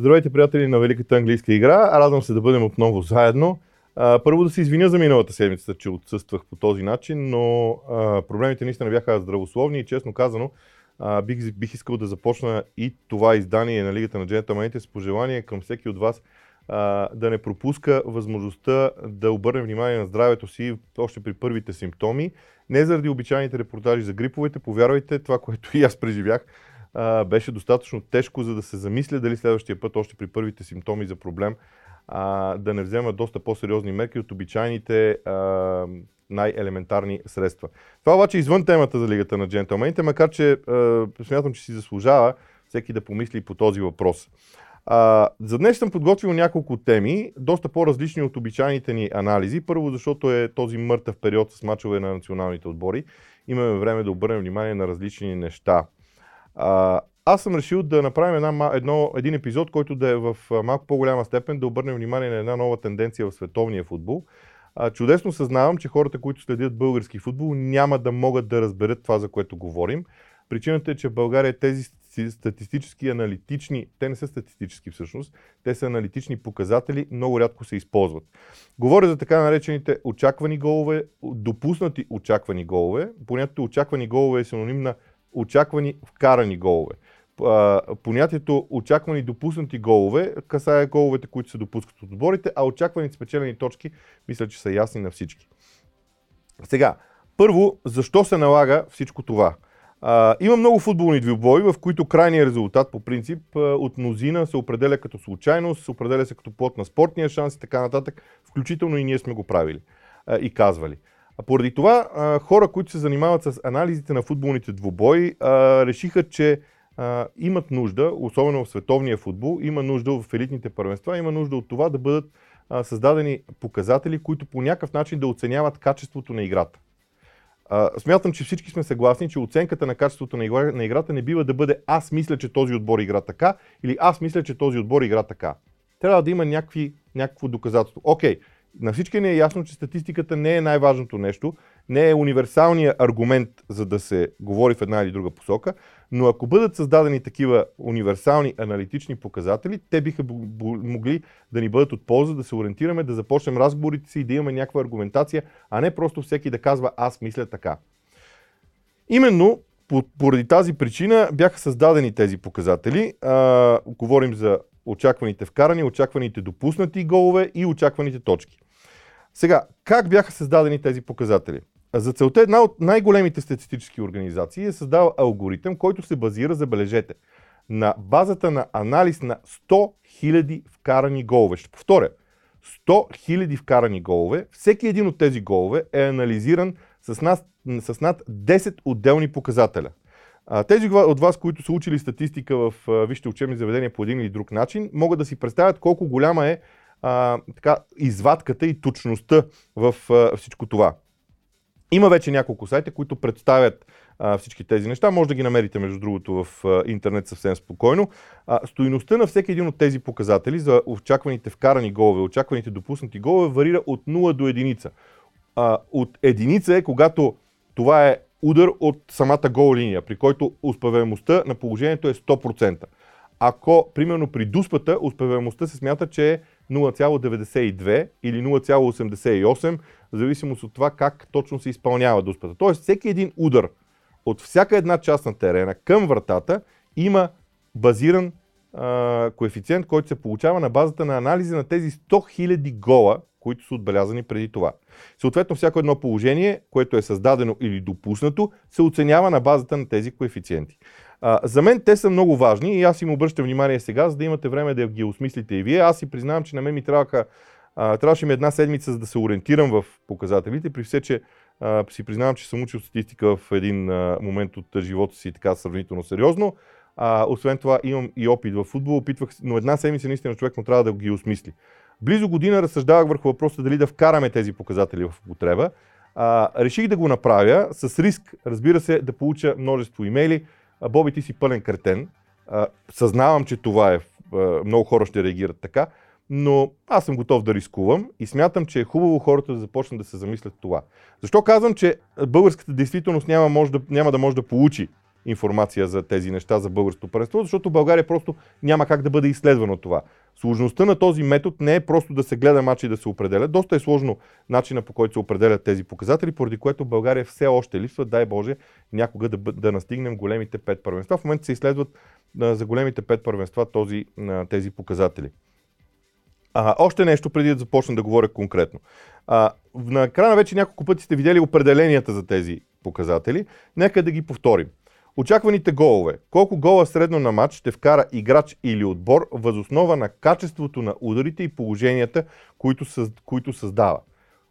Здравейте, приятели на Великата английска игра. Радвам се да бъдем отново заедно. А, първо да се извиня за миналата седмица, че отсъствах по този начин, но а, проблемите наистина бяха здравословни и честно казано а, бих, бих искал да започна и това издание на Лигата на джентълмените с пожелание към всеки от вас а, да не пропуска възможността да обърне внимание на здравето си още при първите симптоми. Не заради обичайните репортажи за гриповете, повярвайте, това, което и аз преживях, а, беше достатъчно тежко, за да се замисля дали следващия път, още при първите симптоми за проблем, а, да не взема доста по-сериозни мерки от обичайните а, най-елементарни средства. Това обаче е извън темата за Лигата на джентълмените, макар че а, смятам, че си заслужава всеки да помисли по този въпрос. А, за днес съм подготвил няколко теми, доста по-различни от обичайните ни анализи. Първо, защото е този мъртъв период с мачове на националните отбори. Имаме време да обърнем внимание на различни неща. А, аз съм решил да направим една, едно, един епизод, който да е в малко по-голяма степен да обърнем внимание на една нова тенденция в световния футбол. А, чудесно съзнавам, че хората, които следят български футбол, няма да могат да разберат това, за което говорим. Причината е, че в България тези статистически аналитични, те не са статистически всъщност, те са аналитични показатели, много рядко се използват. Говоря за така наречените очаквани голове, допуснати очаквани голове. Понятието очаквани голове е синоним на очаквани вкарани голове. Понятието очаквани допуснати голове касае головете, които се допускат от отборите, а очаквани спечелени точки мисля, че са ясни на всички. Сега, първо, защо се налага всичко това? А, има много футболни двубои, в които крайният резултат по принцип от мнозина се определя като случайност, се определя се като плод на спортния шанс и така нататък, включително и ние сме го правили а, и казвали. А поради това а, хора, които се занимават с анализите на футболните двубои, а, решиха, че а, имат нужда, особено в световния футбол, има нужда в елитните първенства, има нужда от това да бъдат а, създадени показатели, които по някакъв начин да оценяват качеството на играта. А, смятам, че всички сме съгласни, че оценката на качеството на, игра, на играта не бива да бъде аз мисля, че този отбор игра така или аз мисля, че този отбор игра така. Трябва да има някакви, някакво доказателство. Окей, okay, на всички ни е ясно, че статистиката не е най-важното нещо, не е универсалният аргумент за да се говори в една или друга посока, но ако бъдат създадени такива универсални аналитични показатели, те биха могли да ни бъдат от полза, да се ориентираме, да започнем разговорите си и да имаме някаква аргументация, а не просто всеки да казва аз мисля така. Именно поради тази причина бяха създадени тези показатели. А, говорим за очакваните вкарани, очакваните допуснати голове и очакваните точки. Сега, как бяха създадени тези показатели? За целта една от най-големите статистически организации е създала алгоритъм, който се базира, забележете, на базата на анализ на 100 000 вкарани голове. Ще повторя. 100 000 вкарани голове. Всеки един от тези голове е анализиран с, нас, с над 10 отделни показателя. Тези от вас, които са учили статистика в висшите учебни заведения по един или друг начин, могат да си представят колко голяма е а, така, извадката и точността в а, всичко това. Има вече няколко сайта, които представят а, всички тези неща. Може да ги намерите, между другото, в а, интернет съвсем спокойно. А, стоиността на всеки един от тези показатели за очакваните вкарани голове, очакваните допуснати голове варира от 0 до единица. От единица е когато това е удар от самата гол линия, при който успеваемостта на положението е 100%. Ако, примерно, при дуспата, успеваемостта се смята, че е 0,92 или 0,88, в зависимост от това как точно се изпълнява дуспата. Тоест, всеки един удар от всяка една част на терена към вратата има базиран а, коефициент, който се получава на базата на анализи на тези 100 000 гола, които са отбелязани преди това. Съответно, всяко едно положение, което е създадено или допуснато, се оценява на базата на тези коефициенти. А, за мен те са много важни и аз им обръщам внимание сега, за да имате време да ги осмислите и вие. Аз си признавам, че на мен ми трябваха, а, трябваше ми една седмица, за да се ориентирам в показателите, при все, че а, си признавам, че съм учил статистика в един а, момент от живота си така сравнително сериозно. А, освен това имам и опит в футбол, опитвах, но една седмица наистина човек му трябва да ги осмисли. Близо година разсъждавах върху въпроса дали да вкараме тези показатели в употреба. А, реших да го направя с риск, разбира се, да получа множество имейли. Боби, ти си пълен кретен. А, съзнавам, че това е. Много хора ще реагират така. Но аз съм готов да рискувам и смятам, че е хубаво хората да започнат да се замислят това. Защо казвам, че българската действителност няма, може да, няма да може да получи информация за тези неща за българското първенство, защото България просто няма как да бъде изследвано това. Сложността на този метод не е просто да се гледа матч и да се определя. Доста е сложно начина по който се определят тези показатели, поради което България все още липсва, дай Боже, някога да, да настигнем големите пет първенства. В момента се изследват а, за големите пет първенства този, а, тези показатели. А, още нещо преди да започна да говоря конкретно. А, на екрана вече няколко пъти сте видели определенията за тези показатели. Нека да ги повторим. Очакваните голове. Колко гола средно на матч ще вкара играч или отбор възоснова на качеството на ударите и положенията, които, съз... които създава.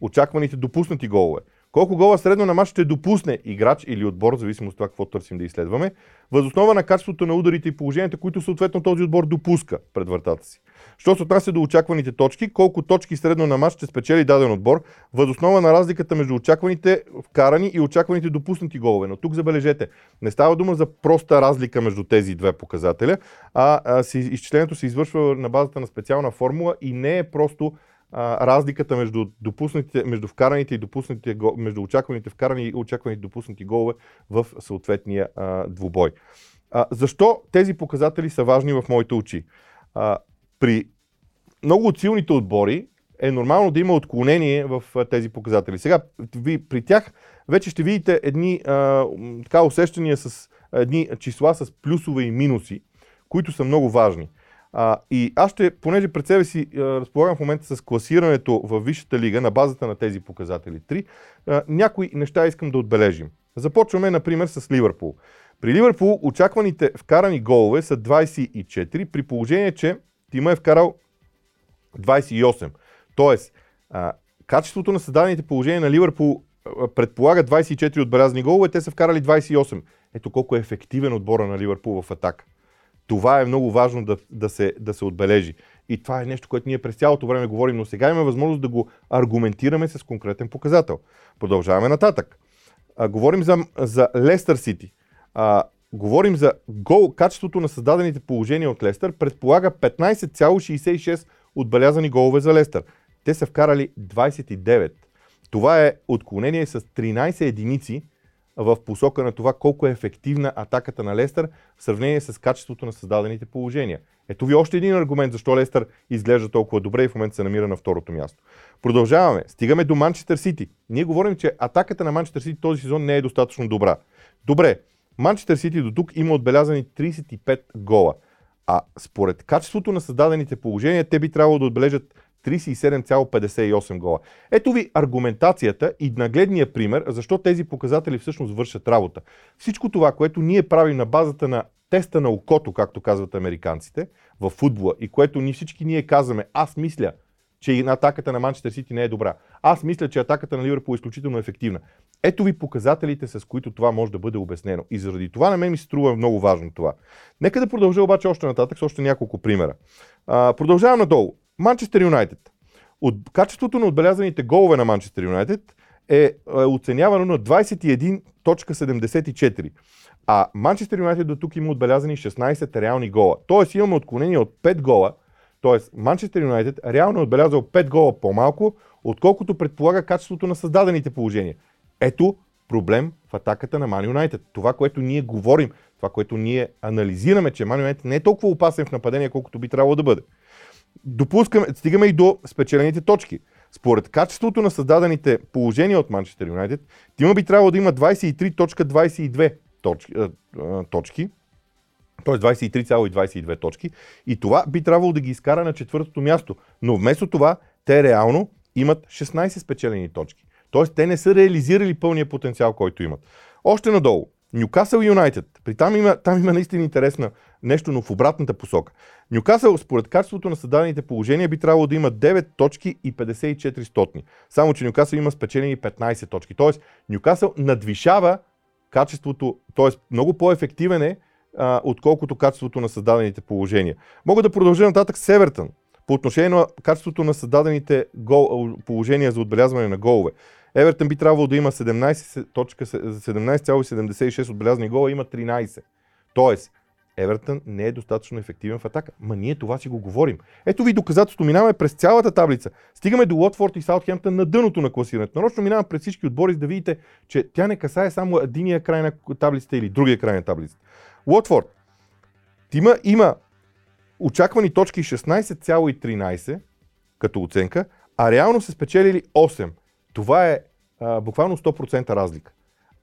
Очакваните допуснати голове. Колко гола средно на матч ще допусне играч или отбор, зависимо от това какво търсим да изследваме, възоснова на качеството на ударите и положенията, които съответно този отбор допуска пред вратата си. Що се отнася до очакваните точки, колко точки средно на матч ще спечели даден отбор, възоснова на разликата между очакваните вкарани и очакваните допуснати голове. Но тук забележете, не става дума за проста разлика между тези две показателя, а, а си, изчислението се извършва на базата на специална формула и не е просто а, разликата между, допуснатите, между вкараните и допуснатите, между очакваните вкарани и очакваните допуснати голове в съответния а, двубой. А, защо тези показатели са важни в моите очи? А, при много от силните отбори е нормално да има отклонение в тези показатели. Сега, при тях вече ще видите едни а, така усещания с едни числа с плюсове и минуси, които са много важни. А, и аз ще, понеже пред себе си а, разполагам в момента с класирането в Висшата лига на базата на тези показатели 3, а, някои неща искам да отбележим. Започваме, например, с Ливърпул. При Ливърпул очакваните вкарани голове са 24, при положение, че тима е вкарал 28. Тоест, а, качеството на създадените положения на Ливърпул предполага 24 отбелязани голове, те са вкарали 28. Ето колко е ефективен отбора на Ливърпул в атака. Това е много важно да, да, се, да се отбележи. И това е нещо, което ние през цялото време говорим, но сега имаме възможност да го аргументираме с конкретен показател. Продължаваме нататък. А, говорим за, за Лестър Сити. А, говорим за гол, качеството на създадените положения от Лестър предполага 15,66 отбелязани голове за Лестър. Те са вкарали 29. Това е отклонение с 13 единици в посока на това колко е ефективна атаката на Лестър в сравнение с качеството на създадените положения. Ето ви още един аргумент защо Лестър изглежда толкова добре и в момента се намира на второто място. Продължаваме. Стигаме до Манчестър Сити. Ние говорим, че атаката на Манчестър Сити този сезон не е достатъчно добра. Добре, Манчестър Сити до тук има отбелязани 35 гола. А според качеството на създадените положения, те би трябвало да отбележат 37,58 гола. Ето ви аргументацията и нагледния пример, защо тези показатели всъщност вършат работа. Всичко това, което ние правим на базата на теста на окото, както казват американците, в футбола и което ни всички ние казваме, аз мисля, че атаката на Манчестър Сити не е добра. Аз мисля, че атаката на Ливърпул е изключително ефективна. Ето ви показателите, с които това може да бъде обяснено. И заради това на мен ми струва много важно това. Нека да продължа обаче още нататък с още няколко примера. А, продължавам надолу. Манчестър Юнайтед. От качеството на отбелязаните голове на Манчестър Юнайтед е, е оценявано на 21.74. А Манчестър Юнайтед до тук има отбелязани 16 реални гола. Тоест имаме отклонение от 5 гола. Тоест Манчестър Юнайтед реално е отбелязал 5 гола по-малко, отколкото предполага качеството на създадените положения. Ето проблем в атаката на Ман Юнайтед. Това, което ние говорим, това, което ние анализираме, че Ман Юнайтед не е толкова опасен в нападение, колкото би трябвало да бъде допускаме, стигаме и до спечелените точки. Според качеството на създадените положения от Манчестър Юнайтед, Тима би трябвало да има 23.22 точки, точки т.е. 23,22 точки и това би трябвало да ги изкара на четвъртото място. Но вместо това, те реално имат 16 спечелени точки. Т.е. те не са реализирали пълния потенциал, който имат. Още надолу. Нюкасъл Юнайтед. При там има, там има наистина интересна нещо, но в обратната посока. Нюкасъл, според качеството на създадените положения, би трябвало да има 9 точки и 54 стотни. Само, че Нюкасъл има спечелени 15 точки. Тоест, Нюкасъл надвишава качеството, т.е. много по-ефективен е, а, отколкото качеството на създадените положения. Мога да продължа нататък с Евертън. По отношение на качеството на създадените гол, положения за отбелязване на голове. Евертън би трябвало да има 17.76 отбелязани гола, има 13. Тоест, Евертън не е достатъчно ефективен в атака. Ма ние това си го говорим. Ето ви доказателство. Минаваме през цялата таблица. Стигаме до Уотфорд и Саутхемптън на дъното на класирането. Нарочно минаваме през всички отбори, за да видите, че тя не касае само единия край на таблицата или другия край на таблицата. Уотфорд има, има очаквани точки 16,13 като оценка, а реално са спечелили 8. Това е а, буквално 100% разлика.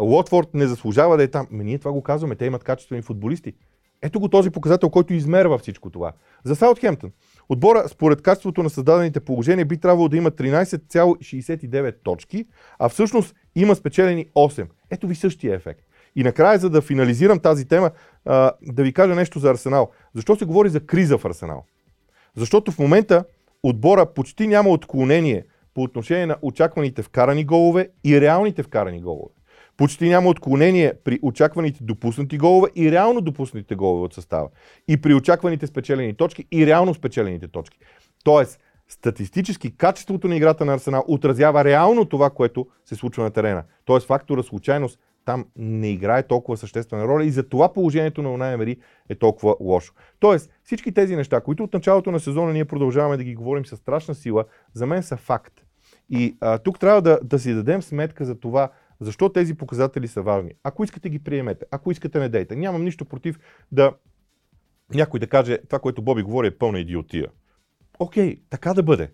Лотфорд не заслужава да е там. Ме ние това го казваме, те имат качествени футболисти. Ето го този показател, който измерва всичко това. За Саутхемптън. Отбора, според качеството на създадените положения, би трябвало да има 13,69 точки, а всъщност има спечелени 8. Ето ви същия ефект. И накрая, за да финализирам тази тема, да ви кажа нещо за Арсенал. Защо се говори за криза в Арсенал? Защото в момента отбора почти няма отклонение по отношение на очакваните вкарани голове и реалните вкарани голове. Почти няма отклонение при очакваните допуснати голове и реално допуснатите голове от състава. И при очакваните спечелени точки и реално спечелените точки. Тоест, статистически качеството на играта на Арсенал отразява реално това, което се случва на терена. Тоест, фактора случайност там не играе толкова съществена роля и за това положението на Унай Емери е толкова лошо. Тоест, всички тези неща, които от началото на сезона ние продължаваме да ги говорим с страшна сила, за мен са факт. И а, тук трябва да, да си дадем сметка за това, защо тези показатели са важни. Ако искате ги приемете, ако искате не дейте. Нямам нищо против да някой да каже това, което Боби говори е пълна идиотия. Окей, така да бъде.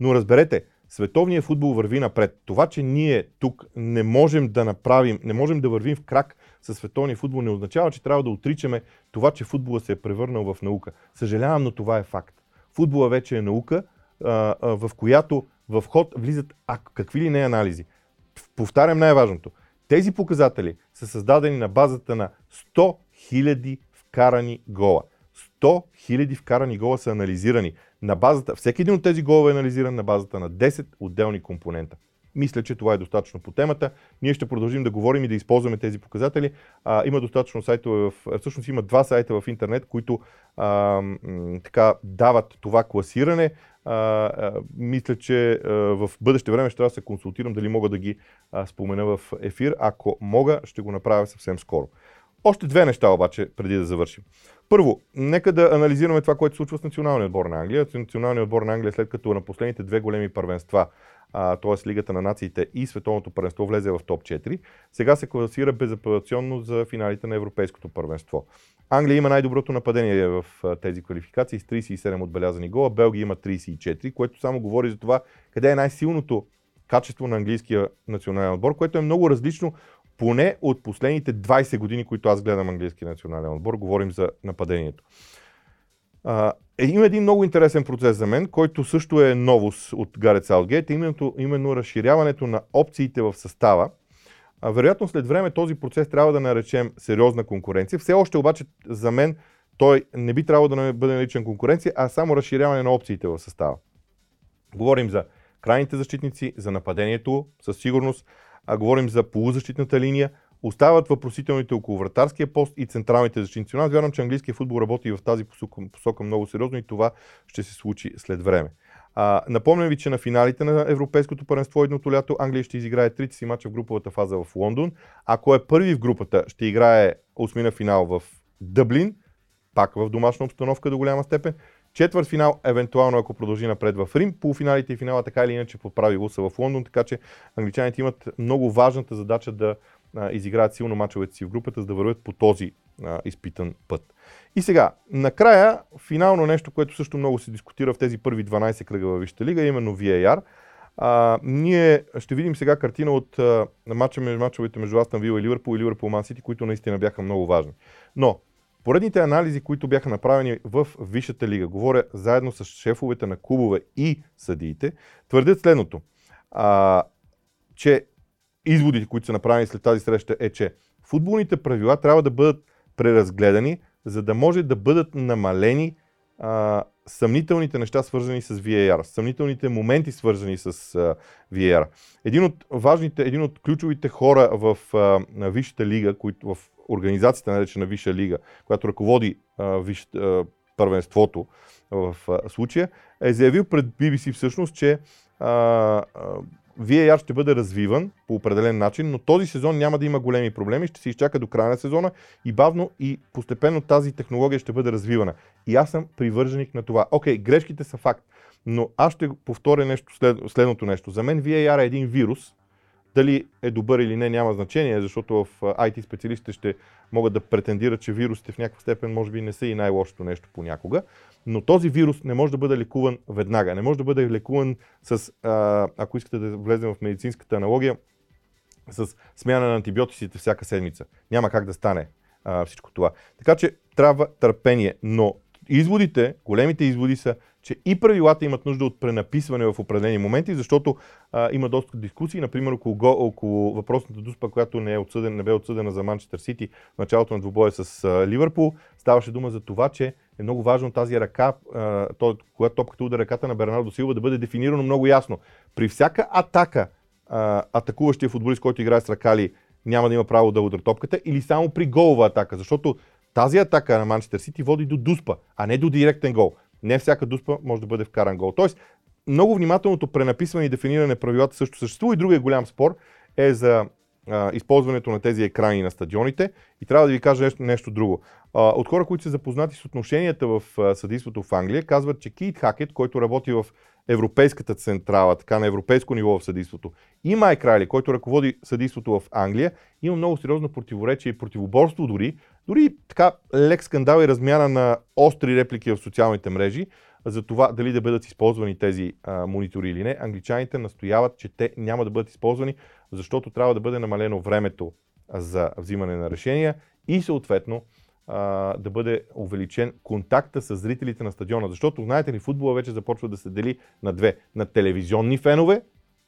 Но разберете, световният футбол върви напред. Това, че ние тук не можем да направим, не можем да вървим в крак с световния футбол, не означава, че трябва да отричаме това, че футбола се е превърнал в наука. Съжалявам, но това е факт. Футбола вече е наука, в която в ход влизат а, какви ли не анализи. Повтарям най-важното. Тези показатели са създадени на базата на 100 000 вкарани гола. 100 000 вкарани гола са анализирани на базата, всеки един от тези голове е анализиран на базата на 10 отделни компонента. Мисля, че това е достатъчно по темата. Ние ще продължим да говорим и да използваме тези показатели. А, има достатъчно сайтове, в, всъщност има два сайта в интернет, които а, така дават това класиране. А, а, мисля, че а, в бъдеще време ще трябва да се консултирам дали мога да ги а, спомена в ефир. Ако мога, ще го направя съвсем скоро. Още две неща обаче, преди да завършим. Първо, нека да анализираме това, което се случва с националния отбор на Англия. Националният отбор на Англия, след като на последните две големи първенства, т.е. Лигата на нациите и Световното първенство влезе в топ 4, сега се класира безапелационно за финалите на Европейското първенство. Англия има най-доброто нападение в тези квалификации с 37 отбелязани гола, Белгия има 34, което само говори за това къде е най-силното качество на английския национален отбор, което е много различно поне от последните 20 години, които аз гледам английски национален отбор, говорим за нападението. А, е, има един много интересен процес за мен, който също е новост от Гарет Саутгейт, именно, именно разширяването на опциите в състава. А, вероятно след време този процес трябва да наречем сериозна конкуренция. Все още обаче за мен той не би трябвало да бъде наричан конкуренция, а само разширяване на опциите в състава. Говорим за крайните защитници, за нападението със сигурност, а говорим за полузащитната линия, остават въпросителните около вратарския пост и централните защитници. Аз вярвам, че английския футбол работи в тази посока, посока много сериозно и това ще се случи след време. А, напомням ви, че на финалите на Европейското първенство едното лято Англия ще изиграе трите си мача в груповата фаза в Лондон. Ако е първи в групата, ще играе осмина финал в Дъблин, пак в домашна обстановка до голяма степен. Четвърт финал, евентуално ако продължи напред в Рим, полуфиналите и финала така или иначе по правило са в Лондон, така че англичаните имат много важната задача да а, изиграят силно мачовете си в групата, за да вървят по този а, изпитан път. И сега, накрая, финално нещо, което също много се дискутира в тези първи 12 кръга във Висшата лига, именно VAR. А, ние ще видим сега картина от а, мача, мачовете между Астан Вил и Ливърпул и Ливърпул Ман Сити, които наистина бяха много важни. Но Поредните анализи, които бяха направени в Висшата лига, говоря заедно с шефовете на клубове и съдиите, твърдят следното. А, че изводите, които са направени след тази среща е, че футболните правила трябва да бъдат преразгледани, за да може да бъдат намалени а, съмнителните неща, свързани с VAR, съмнителните моменти, свързани с а, VAR. Един от важните, един от ключовите хора в а, Висшата лига, които в организацията, наречена Висша лига, която ръководи а, виш, а, първенството в а, случая, е заявил пред BBC всъщност, че а, а, VAR ще бъде развиван по определен начин, но този сезон няма да има големи проблеми, ще се изчака до края на сезона и бавно и постепенно тази технология ще бъде развивана. И аз съм привърженик на това. Окей, грешките са факт, но аз ще повторя нещо, след, следното нещо. За мен VAR е един вирус, дали е добър или не няма значение, защото в IT специалистите ще могат да претендират, че вирусите в някаква степен може би не са и най-лошото нещо понякога. Но този вирус не може да бъде лекуван веднага. Не може да бъде лекуван с, ако искате да влезем в медицинската аналогия, с смяна на антибиотиците всяка седмица. Няма как да стане а, всичко това. Така че трябва търпение, но изводите, големите изводи са, че и правилата имат нужда от пренаписване в определени моменти, защото а, има доста дискусии, например около, около въпросната дуспа, която не, е отсъден, не бе отсъдена за Манчестър Сити в началото на двубоя с а, Ливърпул. Ставаше дума за това, че е много важно тази ръка, а, то, когато топката удари ръката на Бернардо Силва, да бъде дефинирано много ясно. При всяка атака, а, атакуващия футболист, който играе с ръка ли, няма да има право да удари топката, или само при голова атака, защото тази атака на Манчестър Сити води до дуспа, а не до директен гол. Не всяка дуспа може да бъде вкаран гол. Тоест, много внимателното пренаписване и дефиниране на правилата също съществува. И другия голям спор е за а, използването на тези екрани на стадионите. И трябва да ви кажа нещо, нещо друго. А, от хора, които са запознати с отношенията в а, съдейството в Англия, казват, че Кейт Хакет, който работи в Европейската централа, така на европейско ниво в съдейството, и Майк който ръководи съдейството в Англия, има много сериозно противоречие и противоборство дори, дори така лек скандал и размяна на остри реплики в социалните мрежи за това дали да бъдат използвани тези а, монитори или не. Англичаните настояват, че те няма да бъдат използвани, защото трябва да бъде намалено времето за взимане на решения и съответно а, да бъде увеличен контакта с зрителите на стадиона. Защото, знаете ли, футбола вече започва да се дели на две. На телевизионни фенове,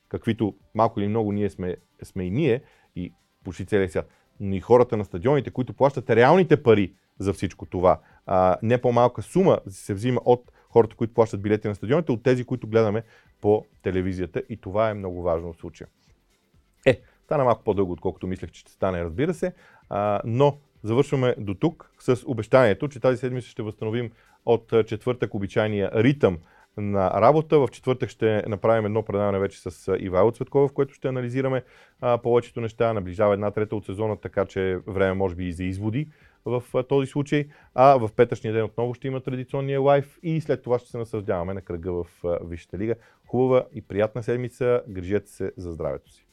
каквито малко или много ние сме, сме и ние, и почти целия свят, и хората на стадионите, които плащат реалните пари за всичко това. А, не по-малка сума се взима от хората, които плащат билети на стадионите, от тези, които гледаме по телевизията. И това е много важно в случая. Е, стана малко по-дълго, отколкото мислех, че ще стане, разбира се. А, но завършваме до тук с обещанието, че тази седмица ще възстановим от четвъртък обичайния ритъм на работа. В четвъртък ще направим едно предаване вече с Ивайло Цветкова, в което ще анализираме а, повечето неща. Наближава една трета от сезона, така че време може би и за изводи в а, този случай. А в петъчния ден отново ще има традиционния лайф и след това ще се насъждаваме на кръга в а, Висшата лига. Хубава и приятна седмица. Грижете се за здравето си.